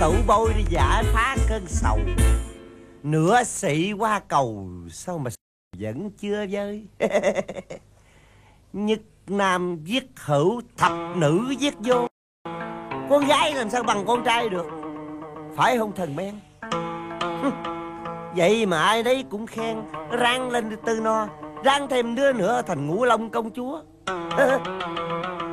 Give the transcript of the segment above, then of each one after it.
tự bôi đi giả phá cơn sầu. Nửa sĩ qua cầu, Sao mà vẫn chưa vơi? Nhất nam giết hữu, Thập nữ giết vô. Con gái làm sao bằng con trai được? Phải không thần men? Vậy mà ai đấy cũng khen, Rang lên tư no, Rang thêm đứa nữa thành ngũ long công chúa.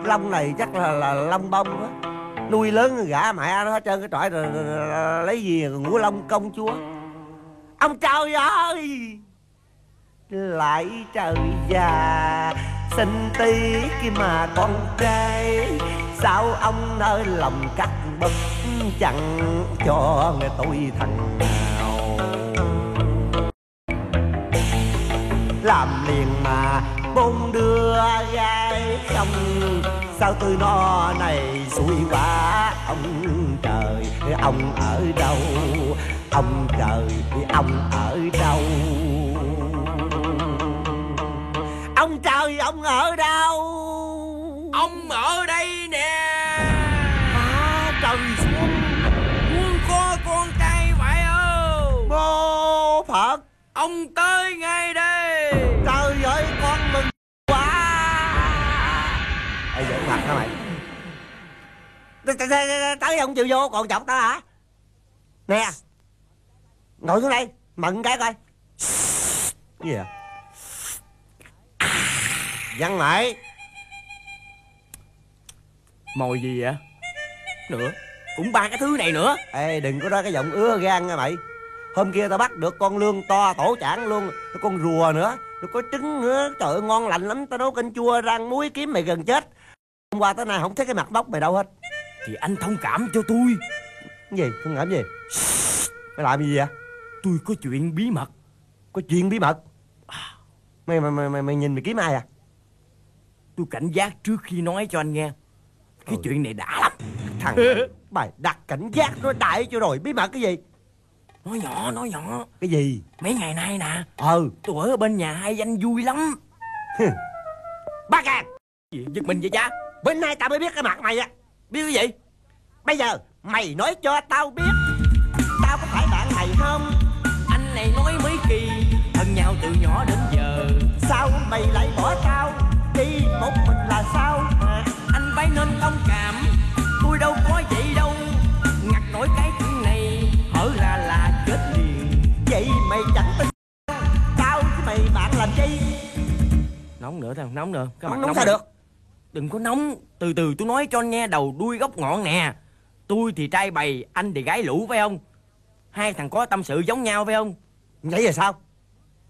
Long này chắc là là long bông á. Nuôi lớn gã mẹ nó hết trơn cái trọi rồi, rồi, rồi, rồi Lấy gì? Ngũ long công chúa. Ông trời ơi! Lại trời già Sinh tí mà con trai. Sao ông nơi lòng cắt bực Chẳng cho người tôi thằng nào? Làm liền mà bông đưa gái không Sao tôi no này xui quá? Ông trời ông ở đâu? Ông trời ông ở đâu? Ông trời ông ở đâu? Ông ở đây nè. À trời xuống. Muốn có con trai phải không? Mô Phật. Ông tới Tới ông chịu vô còn chọc tao hả? Nè Ngồi xuống đây Mận cái coi. Gì à Văn mày Mồi gì vậy? Nữa. Cũng ba cái thứ này nữa. Ê đừng có nói cái giọng ứa gan nha mày. Hôm kia tao bắt được con lương to tổ chảng luôn Con rùa nữa. Rồi có trứng nữa. Trời ơi ngon lành lắm. Tao nấu canh chua rang muối kiếm mày gần chết. Hôm qua tới nay không thấy cái mặt bóc mày đâu hết Thì anh thông cảm cho tôi Cái gì? Không làm gì? Mày làm gì vậy? Tôi có chuyện bí mật Có chuyện bí mật Mày mày mày mày, mày nhìn mày kiếm ai à? Tôi cảnh giác trước khi nói cho anh nghe Cái Ừ. chuyện này đã lắm Thằng mày đặt cảnh giác nó đại cho rồi bí mật cái gì? Nói nhỏ nói nhỏ Cái gì? Mấy ngày nay nè Ừ Tôi ở bên nhà hai anh vui lắm Ba càng Gì giật mình vậy cha Bên nay tao mới biết cái mặt mày á Biết cái gì? Bây giờ mày nói cho tao biết. Tao có phải bạn mày không? Anh này nói mấy kỳ Thân nhau từ nhỏ đến giờ. Sao mày lại bỏ tao? Đi một mình là sao? À, Anh phải nên thông cảm Tôi đâu có vậy đâu. Ngặt nổi cái chuyện này Hở ra là chết liền. Vậy mày chẳng tin Tao với mày bạn làm chi? Nóng nữa thằng nóng nữa. Cái Nóng, mặt nóng sao được Đừng có nóng. Từ từ tôi nói cho anh nghe đầu đuôi gốc ngọn nè. Tôi thì trai bày Anh thì gái lũ phải không? Hai thằng có tâm sự giống nhau phải không? Vậy là sao?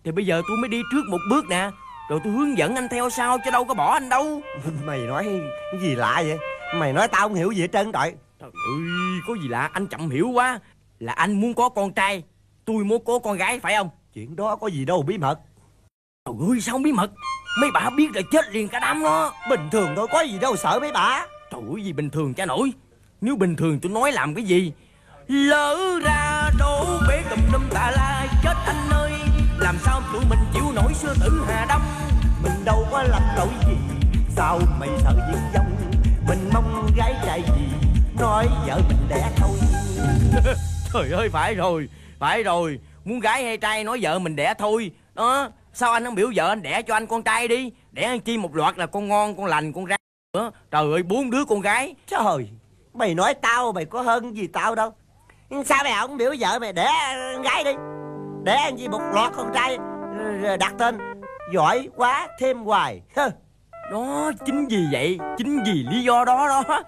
Thì bây giờ tôi mới đi trước một bước nè. Rồi tôi hướng dẫn anh theo sau Chứ đâu có bỏ anh đâu. Mày nói cái gì lạ vậy? Mày nói tao không hiểu gì hết trơn trời. Trời ơi có gì lạ? Anh chậm hiểu quá. Là anh muốn có con trai Tôi muốn có con gái phải không? Chuyện đó có gì đâu bí mật Trời ơi sao bí mật? Mấy bà biết là chết liền cả đám đó Bình thường thôi, có gì đâu sợ mấy bà. Trời ơi, gì bình thường cha nổi. Nếu bình thường tôi nói làm cái gì? Lỡ ra đổ bể tùm lum tà la, Chết anh ơi. Làm sao tụi mình chịu nổi xưa tử Hà Đông? Mình đâu có làm lỗi gì, Sao mày sợ diễn dông Mình mong gái trai gì, Nói vợ mình đẻ thôi. Trời ơi, phải rồi Phải rồi. Muốn gái hay trai, nói vợ mình đẻ thôi. Đó. Sao anh không biểu vợ anh? Đẻ cho anh con trai đi. Đẻ anh chi một loạt là con ngon con lành con ráng nữa. Trời ơi bốn đứa con gái. Trời Mày nói tao mày có hơn gì tao đâu. Sao mày không biểu vợ mày? Đẻ con gái đi. Đẻ anh gì một loạt con trai Đặt tên. Giỏi quá thêm hoài. Đó chính vì vậy Chính vì lý do đó đó.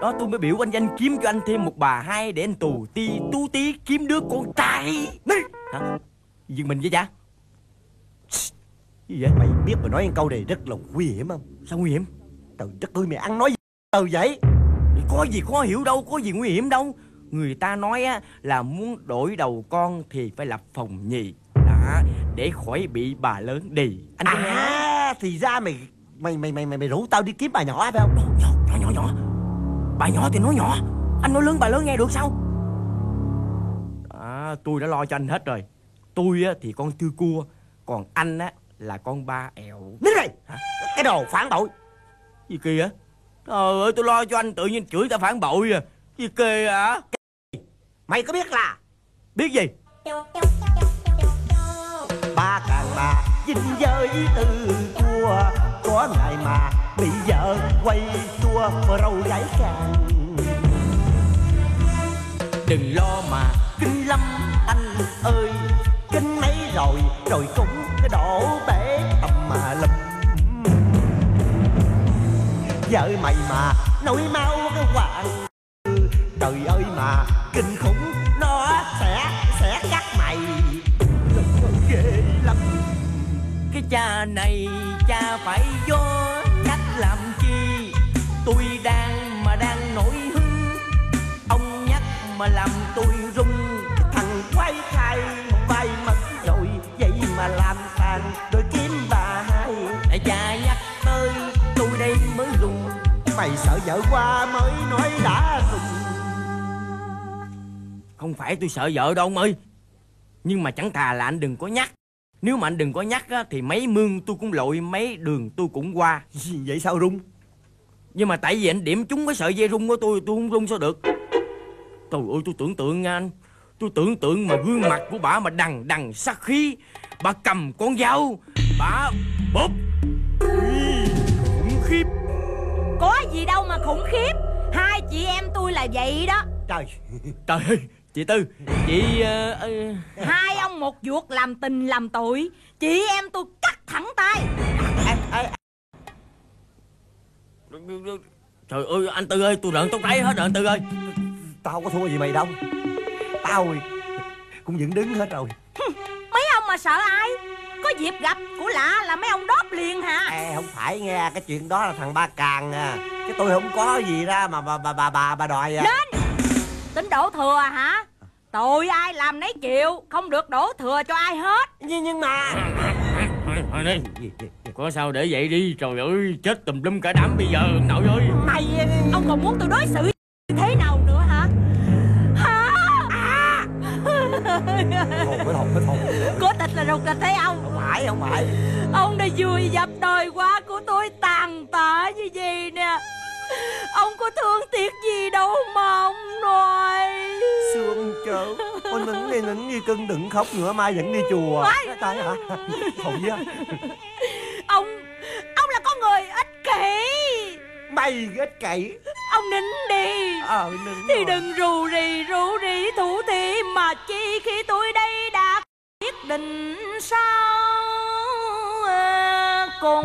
Đó tôi mới biểu anh danh kiếm cho anh thêm một bà hai Để anh tù ti tú tí kiếm đứa con trai. Hả? Dừng mình vậy cha Gì vậy? Mày biết mày nói câu này rất là nguy hiểm không? Sao nguy hiểm? Trời đất ơi mày ăn nói gì từ vậy? Có gì khó hiểu đâu Có gì nguy hiểm đâu. Người ta nói á là muốn đổi đầu con Thì phải lập phòng nhì. Đó Để khỏi bị bà lớn đì Anh có nghe? À thì ra mày Mày mày mày mày, mày rủ tao đi kiếm bà nhỏ phải không? Nhỏ, nhỏ nhỏ nhỏ Bà nhỏ thì nói nhỏ. Anh nói lớn bà lớn nghe được sao? À tôi đã lo cho anh hết rồi. Tôi á, thì con tư cua. Còn anh á là con ba èo Nín này Cái đồ phản bội. Gì á Trời ơi tôi lo cho anh tự nhiên chửi ta phản bội à. Gì kỳ à Mày có biết là Biết gì? Ba càng bà dinh giới từ cua Có ngày mà bị vợ quay tua Mà râu gái càng. Đừng lo mà Kinh lắm anh ơi. Kinh mấy rồi Rồi cũng cái đổ bể tầm mà lum Vợ mày mà nổi máu cái hoàng Trời ơi mà kinh khủng Nó sẽ sẽ cắt mày. Ghê lắm. Cái cha này cha phải vô Cách làm chi? Tôi đang mà đang nổi hứng Ông nhắc mà làm tôi run Thằng quay thai một vai mất rồi Vậy mà làm tàn đôi kiếm bà hai. Cha nhắc tới tôi đây mới run Mày sợ vợ qua mới nói đã rùng Không phải tôi sợ vợ đâu ông ơi Nhưng mà chẳng thà là anh đừng có nhắc. Nếu mà anh đừng có nhắc á, Thì mấy mương tôi cũng lội Mấy đường tôi cũng qua. Vậy sao rung? Nhưng mà tại vì anh điểm trúng cái sợi dây rung của tôi Tôi không rung sao được. Trời ơi tôi tưởng tượng nha anh. Tôi tưởng tượng mà gương mặt của bà mà đằng đằng sát khí Bà cầm con dao Bà bóp. Ui, Khủng khiếp. Có gì đâu mà khủng khiếp. Hai chị em tôi là vậy đó. Trời Trời ơi Chị Tư Chị ờ, ờ, Hai ông một vuột làm tình làm tội. Chị em tôi cắt thẳng tay. Trời ơi anh Tư ơi tôi rợn tóc gáy hết rồi anh Tư ơi. Tao có thua gì mày đâu. Tao cũng vẫn đứng hết rồi mà sợ ai? Có dịp gặp của lạ là mấy ông đốp liền hả? Ê, không phải nghe cái chuyện đó là thằng ba càng à. Chứ tôi không có gì ra mà bà bà bà bà, bà đòi à. Đến Tính đổ thừa hả? Tội ai làm nấy chịu Không được đổ thừa cho ai hết. Nhưng, nhưng mà Thôi đi Có sao để vậy đi? Trời ơi chết tùm lum cả đám bây giờ nội ơi Mày Ông còn muốn tôi đối xử Hồn phải hồn phải hồn. Có tịch là ruột thịt thấy ông. Không phải không phải. Ông đã vui dập đời quá của tôi tàn tạ như vậy nè. Ông có thương tiếc gì đâu mà ông nói. Sương chớ. Ôi nín đi nín đi cưng đừng khóc nữa Mai vẫn đi chùa. Phải. Trời hả? Hồn á Ông Ông là con người ích kỷ. Mày ghét cậy Ông nín đi Ờ nín Thì rồi. đừng rù rì rù rì thủ thị Mà chi khi tôi đây đã quyết định sao à, cùng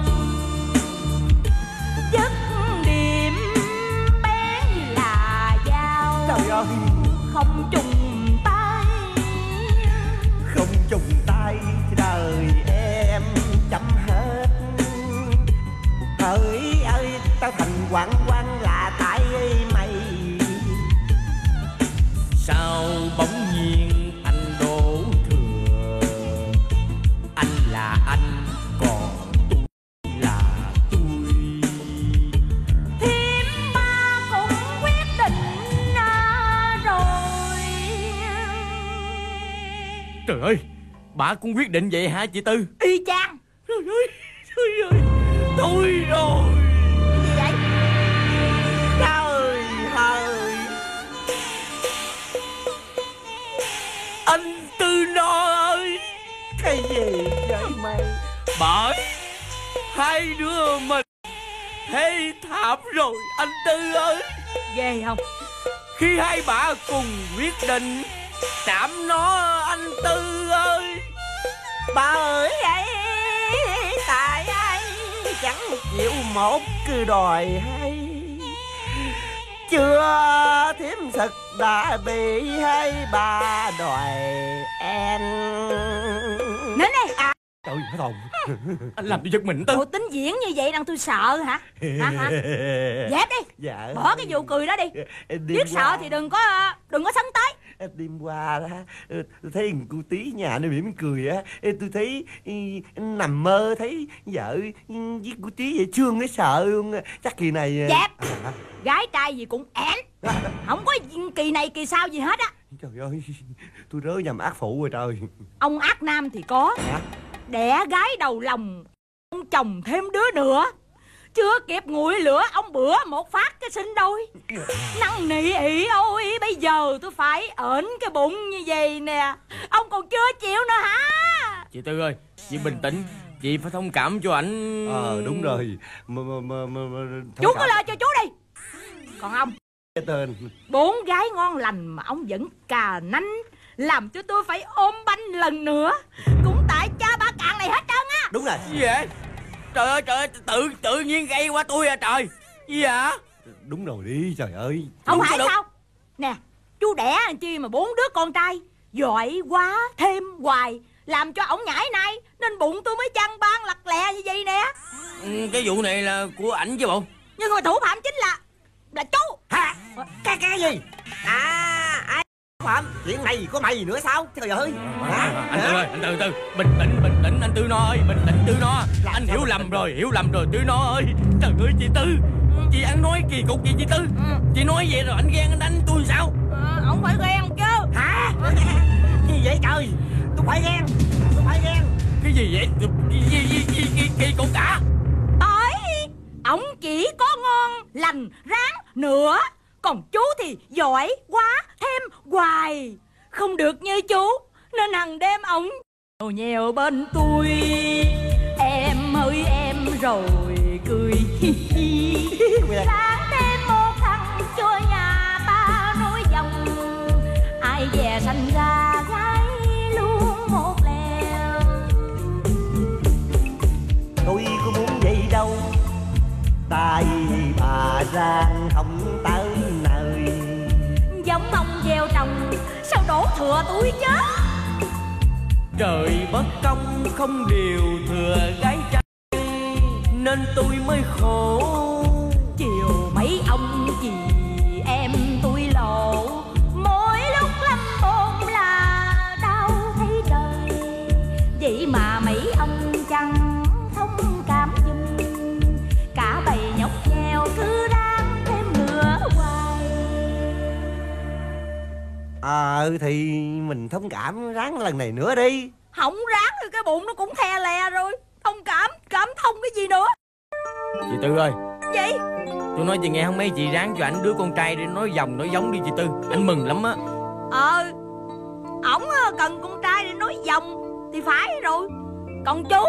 Bà cũng quyết định vậy hả chị Tư? Y chang. Trời ơi Trời ơi Tôi rồi. Vậy. Trời ơi. Anh Tư No ơi Cái gì vậy mày? Bởi Hai đứa mình Thế thảm rồi anh Tư ơi. Ghê không? Khi hai bà cùng quyết định Chạm nó anh Tư ơi Bởi vậy tại ai chẳng chịu một cứ đòi hay. Chưa thiếm thực đã bị hai bà đòi em. Nín đi à, Trời ơi hồn Anh làm tôi giật mình Tư Bộ tính diễn như vậy đang tôi sợ hả? Hả hả? Dẹp đi. Dạ. Bỏ cái vụ cười đó đi. Biết sợ thì đừng có Đừng có sấn tới đêm qua đó ừ, tôi thấy cô tí nhà nó mỉm cười á. Tôi thấy ừ, nằm mơ thấy vợ với cô tí vậy trương cái sợ luôn chắc kỳ này Dẹp. Gái trai gì cũng ẻn. Không có kỳ này kỳ sau gì hết á. Trời ơi tôi rớ nhầm ác phụ rồi trời. Ông ác nam thì có. Hả? Đẻ gái đầu lòng Ông chồng thêm đứa nữa Chưa kịp nguội lửa Ông bữa một phát cái sinh đôi. Năn nỉ ỉ ôi Bây giờ tôi phải ẩn cái bụng như vậy nè. Ông còn chưa chịu nữa hả? Chị Tư ơi Chị bình tĩnh. Chị phải thông cảm cho ảnh. Ờ đúng rồi. Mà, mà, mà, mà, mà, Chú có lời cho chú đi. Còn ông? Cái tên. Bốn gái ngon lành mà ông vẫn cà nanh Làm cho tôi phải ôm banh lần nữa. Cũng tại cha ba cạn này hết trơn á. Đúng rồi. Gì vậy Trời ơi trời ơi Tự tự nhiên gây qua tôi à trời. Gì vậy? Đúng rồi đi trời ơi. Không phải sao? Nè chú đẻ làm chi mà bốn đứa con trai Giỏi quá thêm hoài Làm cho ổng nhảy này Nên bụng tôi mới chăn ban lặt lẹ như vậy nè. Ừ, Cái vụ này là của ảnh chứ bộ. Nhưng mà thủ phạm chính là Là chú. Hả? Cái cái gì? À phạm Chuyện này có mày nữa sao? Trời ơi. Hả? Anh Tư ơi anh Tư Tư. Bình tĩnh bình tĩnh anh Tư nó ơi Bình tĩnh Tư nó. Làm Anh hiểu lầm rồi hiểu lầm rồi Tư nó ơi. Trời ơi chị Tư Chị ăn nói kỳ cục gì chị Tư? Ừ. Chị nói vậy rồi anh ghen anh đánh tôi sao? Ờ, Ông phải ghen chứ. Hả? Gì vậy trời? Tôi phải ghen Tôi phải ghen. Cái gì vậy? Gì gì gì gì kỳ, kỳ cục cả? Bởi Ổng chỉ có ngon lành ráng nữa Còn chú thì giỏi quá thêm hoài. Không được như chú Nên hằng đêm ổng nhèo nhèo bên tôi. Em ơi em rồi cười hi hi. Sáng đêm một thằng cho nhà ta nối dòng. Ai về sanh ra gái luôn một lèo. Tôi có muốn vậy đâu Tại bà Giang không đổ thừa tôi chứ Trời bất công không điều thừa gái trai Nên tôi mới khổ. Chiều mấy ông chị Ờ thì mình thông cảm ráng lần này nữa đi. Hỏng ráng rồi cái bụng nó cũng the lè rồi. Thông cảm cảm thông cái gì nữa? Chị Tư ơi. Vậy Tôi nói chị nghe không mấy chị ráng cho ảnh đứa con trai đi Nói dòng nói giống đi chị Tư. Anh mừng lắm á. Ờ ổng ờ, cần con trai để nói dòng thì phải rồi. Còn chú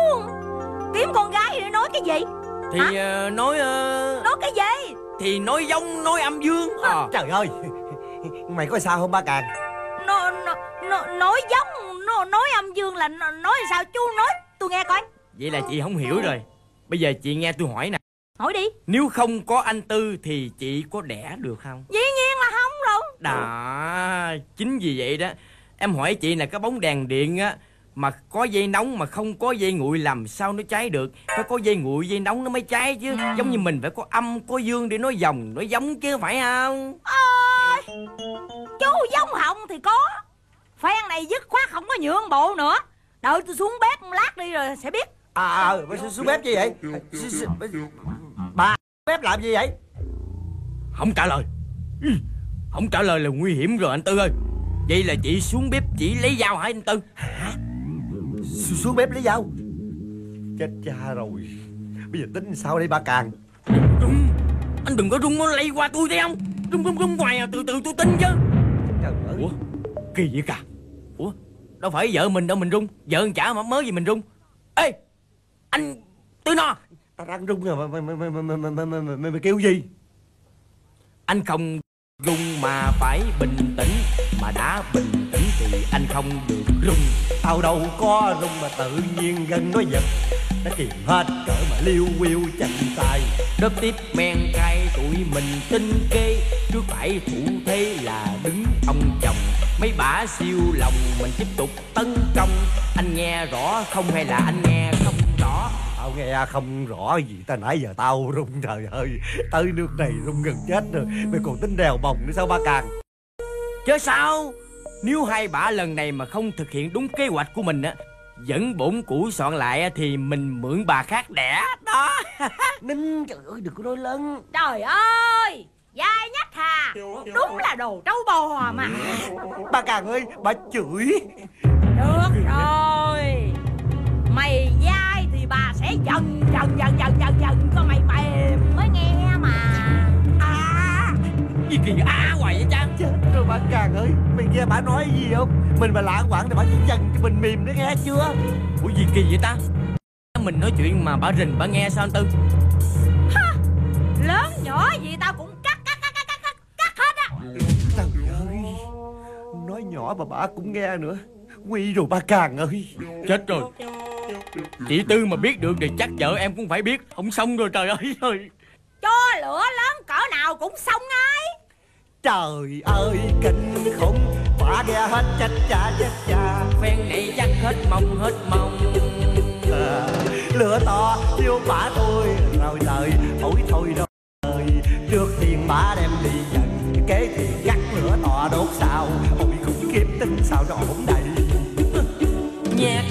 kiếm con gái để nói cái gì? Thì ờ, nói ờ, nói cái gì? Thì nói giống nói âm dương. Ờ Trời ơi. Mày có sao không ba càng nó, nó, nó nói giống nó nói âm dương là nó, nói sao? Chú nói tôi nghe coi. Vậy là chị không hiểu rồi. Bây giờ chị nghe tôi hỏi nè. Hỏi đi. Nếu không có anh Tư thì chị có đẻ được không? dĩ nhiên là không rồi. Đó Chính vì vậy đó. Em hỏi chị là cái bóng đèn điện á Mà có dây nóng mà không có dây nguội làm sao nó cháy được? Phải có dây nguội dây nóng nó mới cháy chứ. Giống như mình phải có âm có dương để nói dòng nói giống chứ phải không ơi chú giống hồng thì có. Phen này dứt khoát không có nhượng bộ nữa. Đợi tôi xuống bếp một lát đi rồi sẽ biết. À, à bà xuống- xuống bếp gì vậy? Bà bếp làm gì vậy? Không trả lời. Ừ, Không trả lời là nguy hiểm rồi anh Tư ơi. Vậy là chị xuống bếp chị lấy dao hả anh Tư? Su- Xuống bếp lấy dao? Chết cha rồi. Bây giờ tính sao đây ba càng? Rung Anh đừng có rung nó lây qua tôi thấy không Rung rung rung hoài à từ từ tôi tin chứ Trời ơi Ủa kỳ vậy cả Ủa đâu phải vợ mình đâu mình rung Vợ anh chả mà mới gì mình rung Ê anh Tư no Tao đang rung rồi mày, mày, mày, mày, mày, mày, mày, mày, mày, mày kêu gì Anh không rung mà phải bình tĩnh, Mà đã bình tĩnh thì anh không được rung. Tao đâu có rung mà tự nhiên gần nó giật Nó kìm hết cỡ mà liêu quyêu chành tay Đất tiếp men cay tụi mình tinh kê Trước phải thủ thế là đứng ông chồng. Mấy bả siêu lòng mình tiếp tục tấn công. Anh nghe rõ không hay là anh nghe không rõ? Tao nghe không rõ gì. Ta nãy giờ tao rung trời ơi Tới nước này rung gần chết rồi. Mày còn tính đèo bồng nữa sao ba càng? Chứ sao? Nếu hai bả lần này mà không thực hiện đúng kế hoạch của mình á Dẫn bổn củ soạn lại á, thì mình mượn bà khác đẻ Đó. Ninh trời ơi đừng có nói lớn. Trời ơi dai nhách hà. Đúng là đồ trâu bò mà. Ba càng ơi bà chửi. Được rồi. Mày bà sẽ dần dần dần dần dần dần có mày mày mới nghe mà. À. Gì kỳ á hoài vậy chăng? Chết rồi bà càng ơi mày nghe bà nói gì không? Mình mà lãng quảng thì bà chỉ dần cho mình mềm nữa nghe chưa? Ủa gì kỳ vậy ta? Mình nói chuyện mà bà rình bà nghe sao anh tư? Ha, lớn nhỏ gì tao cũng cắt cắt cắt cắt cắt cắt hết á. Trời ơi nói nhỏ mà bà cũng nghe nữa. Nguy rồi ba càng ơi. Chết rồi. Chị Tư mà biết được thì chắc vợ em cũng phải biết. Không xong rồi trời ơi trời. Cho lửa lớn cỡ nào cũng xong ngay. Trời ơi kinh khủng. Bà nghe hết chết cha chết cha. Phen này chắc hết mong hết mong à, Lửa to thiêu bà tôi Rồi đời ôi thôi rồi Trước tiên bà đem đi dần Kế thì gắt lửa to đốt sao. Ôi khủng khiếp tính sao nó ổn đây Nhát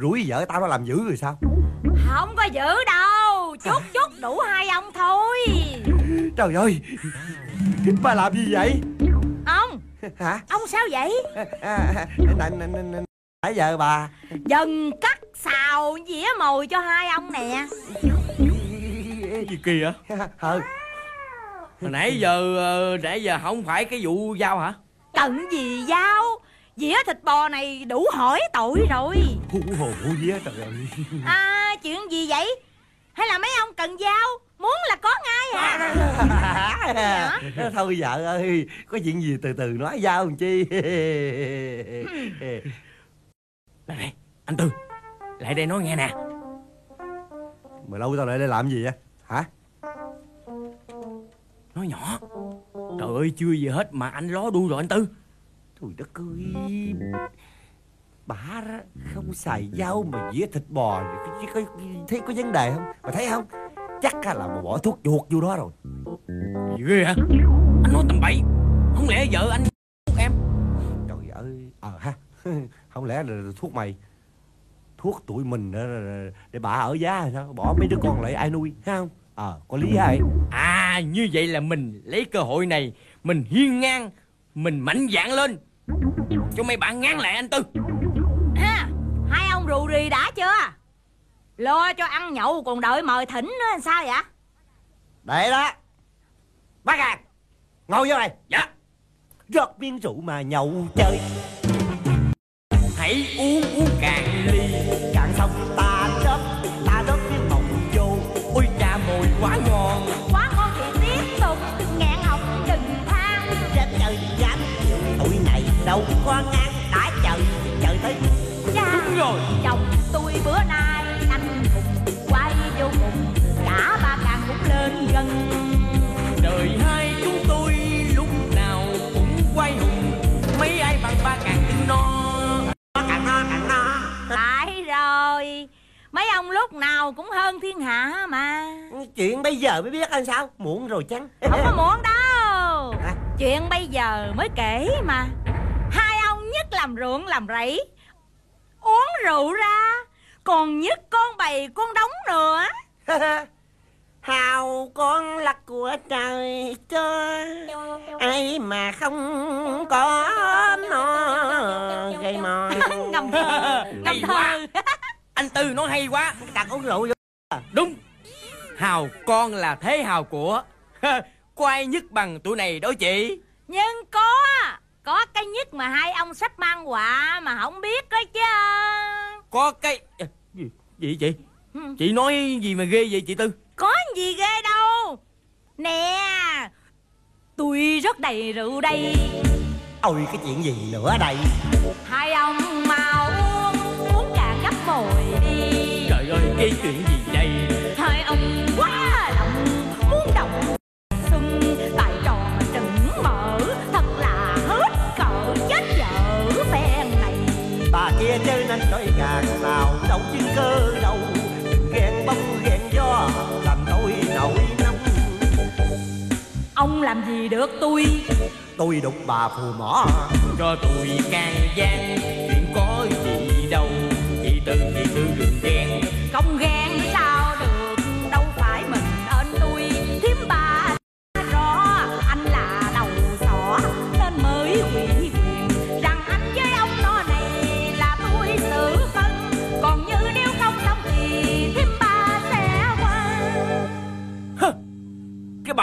rủi vợ tao nó làm dữ rồi sao? Không có giữ đâu Chút chút đủ hai ông thôi. Trời ơi Bà làm gì vậy? Ông Hả? Ông sao vậy? À, à, nãy, giờ bà. Dần cắt xào dĩa mồi cho hai ông nè. Gì kỳ hả ờ Hồi nãy giờ ờ, nãy giờ không phải cái vụ dao hả? Cần gì dao Dĩa thịt bò này đủ hỏi tội rồi. Hú hồ hú vía trời ơi. À chuyện gì vậy? Hay là mấy ông cần dao? Muốn là có ngay à? Thôi vợ ơi có chuyện gì từ từ nói giao làm chi? Lại đây anh Tư Lại đây nói nghe nè. Mà lâu tao lại đây làm gì vậy? Hả? Nói nhỏ. Trời ơi chưa gì hết mà anh ló đuôi rồi anh Tư Trời đất ơi. Bà không xài dao mà dĩa thịt bò có, có, Thấy có vấn đề không? Mà thấy không? Chắc là mà bỏ thuốc chuột vô đó rồi. Gì ghê hả? Anh nói tầm bậy. Không lẽ vợ anh thuốc em? Trời ơi. Ờ ha. Không lẽ là thuốc mày? Thuốc tụi mình để, bà ở giá hay sao? Bỏ mấy đứa con lại ai nuôi Thấy không? Ờ có lý hay? À như vậy là mình lấy cơ hội này Mình hiên ngang Mình mạnh dạn lên Cho mấy bạn ngán lại anh Tư. Ha, Hai ông rù rì đã chưa? Lo cho ăn nhậu còn đợi mời thỉnh nữa làm sao vậy? Để đó. Bác à Ngồi vô này Dạ. Rót miếng rượu mà nhậu chơi. Hãy uống uống cạn ly Cạn xong ta đâu có ngang Đã chờ Chờ tới Cha Đúng rồi. Chồng tôi bữa nay anh hùng quay vô cùng Cả ba càng cũng lên gần. Đời hai chúng tôi lúc nào cũng quay hùng Mấy ai bằng ba càng tin no. Càng no càng no Phải rồi Mấy ông lúc nào cũng hơn thiên hạ mà. Chuyện bây giờ mới biết anh sao Muộn rồi chăng? Không có muộn đâu. Hả? Chuyện bây giờ mới kể mà làm ruộng làm rẫy. Uống rượu ra Còn nhất con bầy con đống nữa. Hào con là của trời cho Ai mà không có nó. Gây mò Ngầm thơ Ngầm thơ. Anh Tư nói hay quá. Đặt uống rượu vô. Đúng. Hào con là thế hào của. Có ai nhất bằng tụi này đó chị? Nhưng có Có cái nhất mà hai ông sắp mang quà Mà không biết đó chứ. Có cái Gì, gì chị Ừ. Chị nói gì mà ghê vậy chị Tư? Có gì ghê đâu. Nè Tôi rất đầy rượu đây. Ôi cái chuyện gì nữa đây? Hai ông mau uống Uống cả gấp mồi đi. Trời ơi cái chuyện gì nói càng nào đâu chứ cơ đâu Đừng ghen bông ghen gió Làm tôi nổi nóng. Ông làm gì được tôi? Tôi đụng bà phù mỏ Cho tôi can gian Chuyện có gì đâu. Chị Tư chị Tư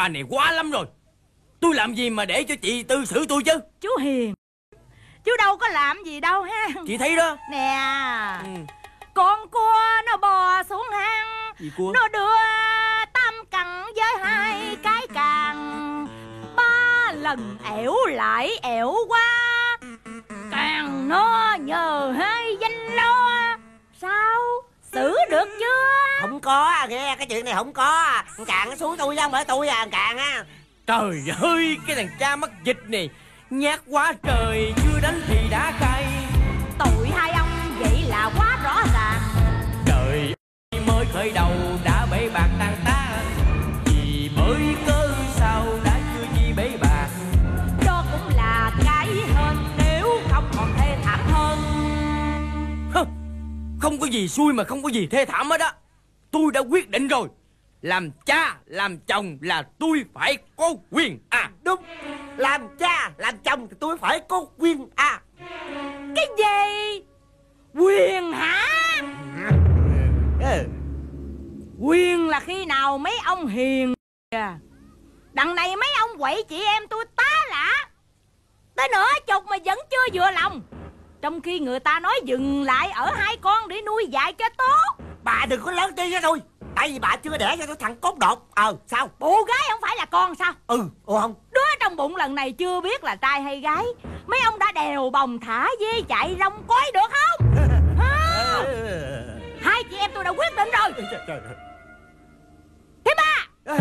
bà này quá lắm rồi. Tôi làm gì mà để cho chị tư xử tôi chứ? Chú Hiền. Chú đâu có làm gì đâu ha. Chị thấy đó. Nè ừ. Con cua nó bò xuống hang. Gì cua? Nó đưa tam cẳng với hai cái càng. Ba lần ẻo lại ẻo qua. Càng nó nhờ hai danh lo. Sao xử được chưa? Không có nghe cái chuyện này không có. Cạn xuống tôi không phải tôi à Cạn á. Trời ơi cái thằng cha mắc dịch này Nhát quá trời chưa đánh thì đã cay có gì xui mà không có gì thê thảm hết á. Tôi đã quyết định rồi. Làm cha làm chồng là tôi phải có quyền à Đúng. Làm cha làm chồng thì tôi phải có quyền à Cái gì? Quyền hả? Ừ. Quyền là khi nào mấy ông hiền à. Đằng này mấy ông quậy chị em tôi tá lạ. Tới nửa chục mà vẫn chưa vừa lòng Trong khi người ta nói dừng lại ở hai con để nuôi dạy cho tốt. Bà đừng có lớn tiếng với tôi. Tại vì bà chưa đẻ cho tôi thằng cốt đột Ờ sao? Bộ gái không phải là con sao? Ừ ồ không? Đứa trong bụng lần này chưa biết là trai hay gái. Mấy ông đã đèo bồng thả dê chạy rong cối được không? Ha? Hai chị em tôi đã quyết định rồi. Thứ ba!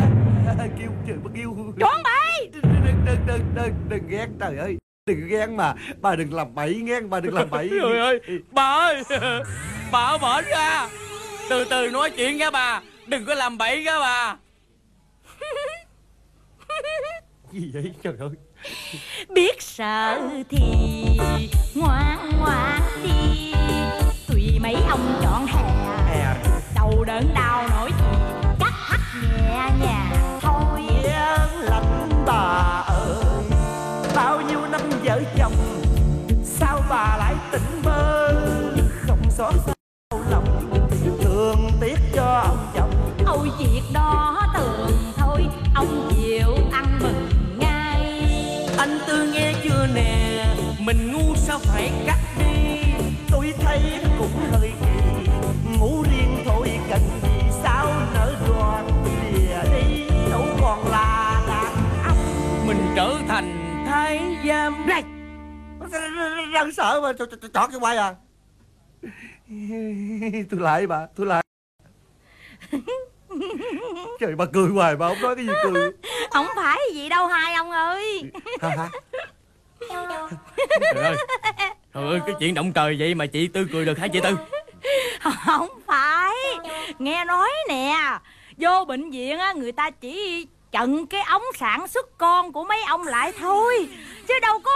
Kêu trời bà kêu. Chuẩn bị đừng, đừng, đừng, đừng, đừng, ghen trời ơi Đừng ghen mà Bà đừng làm bậy nghe Bà đừng làm bậy. Trời ơi Bà ơi Bà ở bển ra. Từ từ nói chuyện nha bà Đừng có làm bậy nha bà. Gì vậy? Trời ơi. Biết sợ thì ngoan ngoan đi Răng sợ mà chọn chọn cái quay à. Tôi lại bà Tôi lại. Trời bà cười hoài bà không nói cái gì cười. Không phải gì đâu hai ông ơi. Hả hả? Trời ơi Trời ơi cái chuyện động trời vậy mà chị Tư cười được hả chị Tư? Không phải. Nghe nói nè Vô bệnh viện á người ta chỉ chận cái ống sản xuất con của mấy ông lại thôi. Chứ đâu có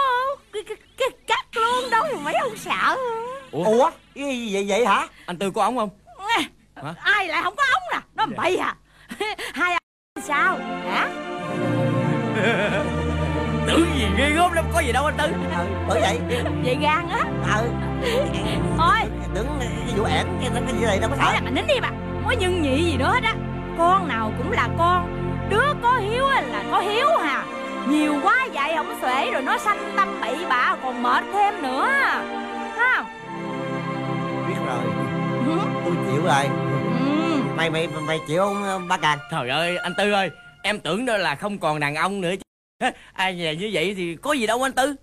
cái, cái, cái cắt luôn đâu mà mấy ông sợ. Ủa? Ủa? Cái gì vậy vậy hả? Anh Tư có ống không? Hả? Ai lại không có ống nè Nó bậy à? Hai ông sao? Hả? Tưởng gì ghê gớm lắm có gì đâu anh Tư. Ờ, Bởi vậy. Vậy gan á. Ờ Thôi Tưởng cái vụ ẻn cái, cái gì này đâu có sợ. là mình nín đi bà có nhân nhị gì nữa hết á Con nào cũng là con Đứa có hiếu á là có hiếu hà. Nhiều quá dạy không xuể Rồi nó sanh tâm bậy bạ còn mệt thêm nữa. Ha Biết rồi. Ừ. Tôi chịu rồi. Ừ. Mày mày mày chịu không ba càng Trời ơi anh Tư ơi Em tưởng đó là không còn đàn ông nữa chứ. Ai nhà như vậy thì có gì đâu anh Tư.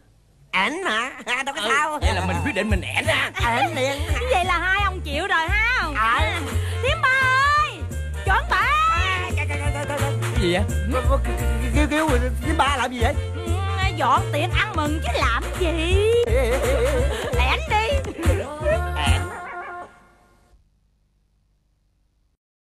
Ảnh hả? À, Đâu có ừ, sao. Vậy là mình quyết định mình ẻn ra Ảnh liền. Vậy là hai ông chịu rồi ha. Ờ gì vậy? Kêu kêu với ba làm gì vậy? Ừ, dọn tiện ăn mừng chứ làm gì? Lẻn đi.